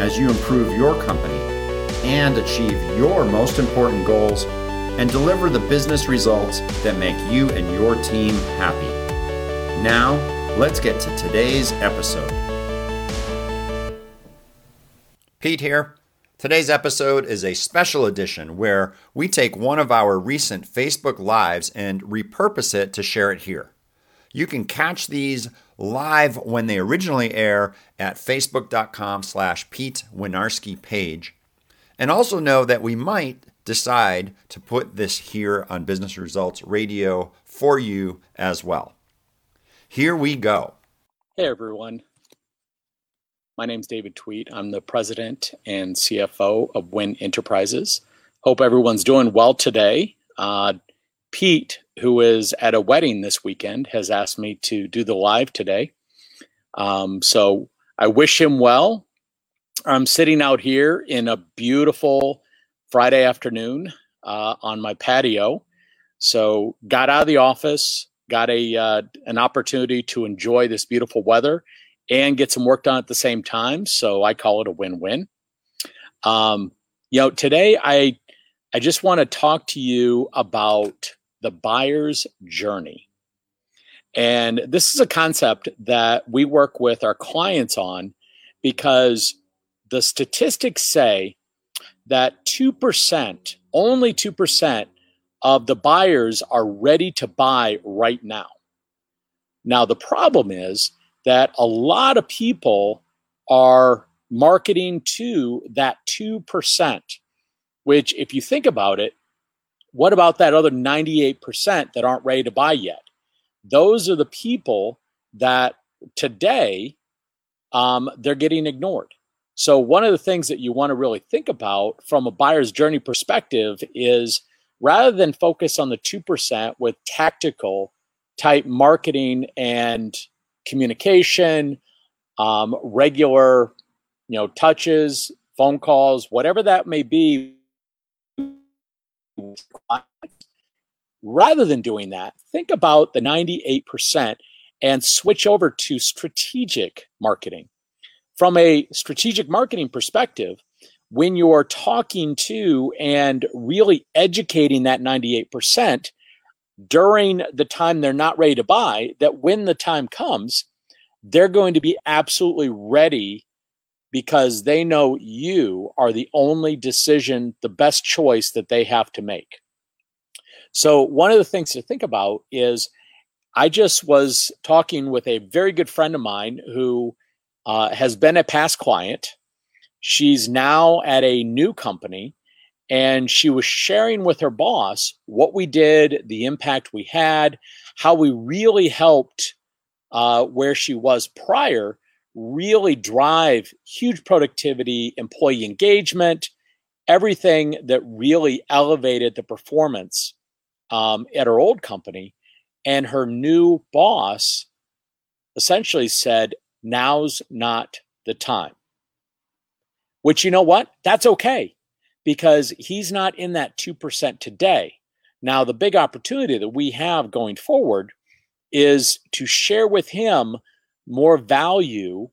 as you improve your company and achieve your most important goals and deliver the business results that make you and your team happy. Now, let's get to today's episode. Pete here. Today's episode is a special edition where we take one of our recent Facebook Lives and repurpose it to share it here. You can catch these live when they originally air at facebook.com slash Pete Winiarski page. And also know that we might decide to put this here on Business Results Radio for you as well. Here we go. Hey everyone. My name is David Tweet. I'm the president and CFO of Win Enterprises. Hope everyone's doing well today. Uh, Pete, who is at a wedding this weekend, has asked me to do the live today. Um, so I wish him well. I'm sitting out here in a beautiful Friday afternoon uh, on my patio. So got out of the office, got a uh, an opportunity to enjoy this beautiful weather and get some work done at the same time. So I call it a win-win. Um, you know, today I I just want to talk to you about the buyer's journey. And this is a concept that we work with our clients on because the statistics say that 2%, only 2% of the buyers are ready to buy right now. Now, the problem is that a lot of people are marketing to that 2%, which, if you think about it, what about that other 98% that aren't ready to buy yet? Those are the people that today um, they're getting ignored. So, one of the things that you want to really think about from a buyer's journey perspective is rather than focus on the 2% with tactical type marketing and communication, um, regular, you know, touches, phone calls, whatever that may be Rather than doing that, think about the 98% and switch over to strategic marketing. From a strategic marketing perspective, when you're talking to and really educating that 98% during the time they're not ready to buy, that when the time comes, they're going to be absolutely ready because they know you are the only decision, the best choice that they have to make. So, one of the things to think about is I just was talking with a very good friend of mine who uh, has been a past client. She's now at a new company, and she was sharing with her boss what we did, the impact we had, how we really helped uh, where she was prior really drive huge productivity, employee engagement, everything that really elevated the performance um, at her old company. And her new boss essentially said, Now's not the time. Which, you know what? That's okay. because he's not in that 2% today. Now, the big opportunity that we have going forward is to share with him more value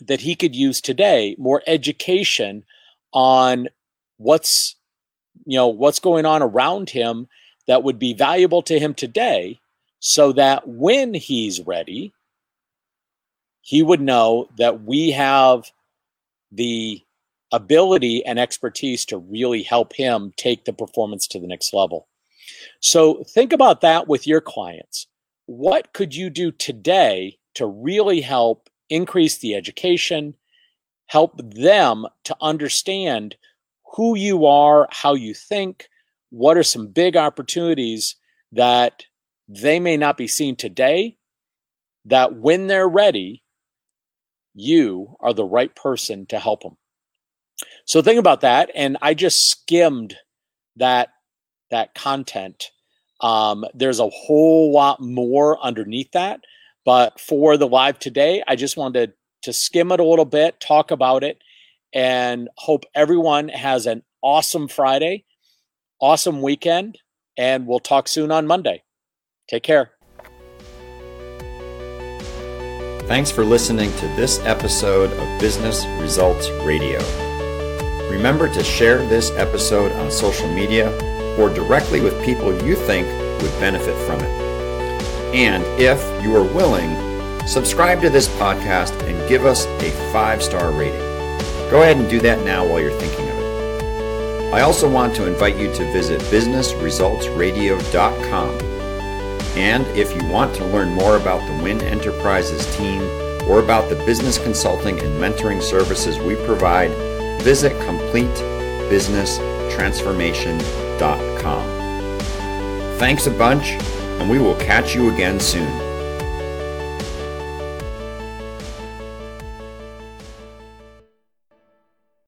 that he could use today, more education on what's you know what's going on around him that would be valuable to him today so that when he's ready he would know that we have the ability and expertise to really help him take the performance to the next level. So think about that with your clients. What could you do today to really help increase the education, help them to understand who you are, how you think, what are some big opportunities that they may not be seeing today, that when they're ready, you are the right person to help them. So think about that. And I just skimmed that that content. Um, there's a whole lot more underneath that. But for the live today, I just wanted to skim it a little bit, talk about it, and hope everyone has an awesome Friday, awesome weekend, and we'll talk soon on Monday. Take care. Thanks for listening to this episode of Business Results Radio. Remember to share this episode on social media or directly with people you think would benefit from it. And if you are willing, subscribe to this podcast and give us a five star rating. Go ahead and do that now while you're thinking of it. I also want to invite you to visit businessresultsradio.com and if you want to learn more about the Win Enterprises team or about the business consulting and mentoring services we provide, visit CompleteBusinessTransformation.com. Thanks a bunch, and we will catch you again soon.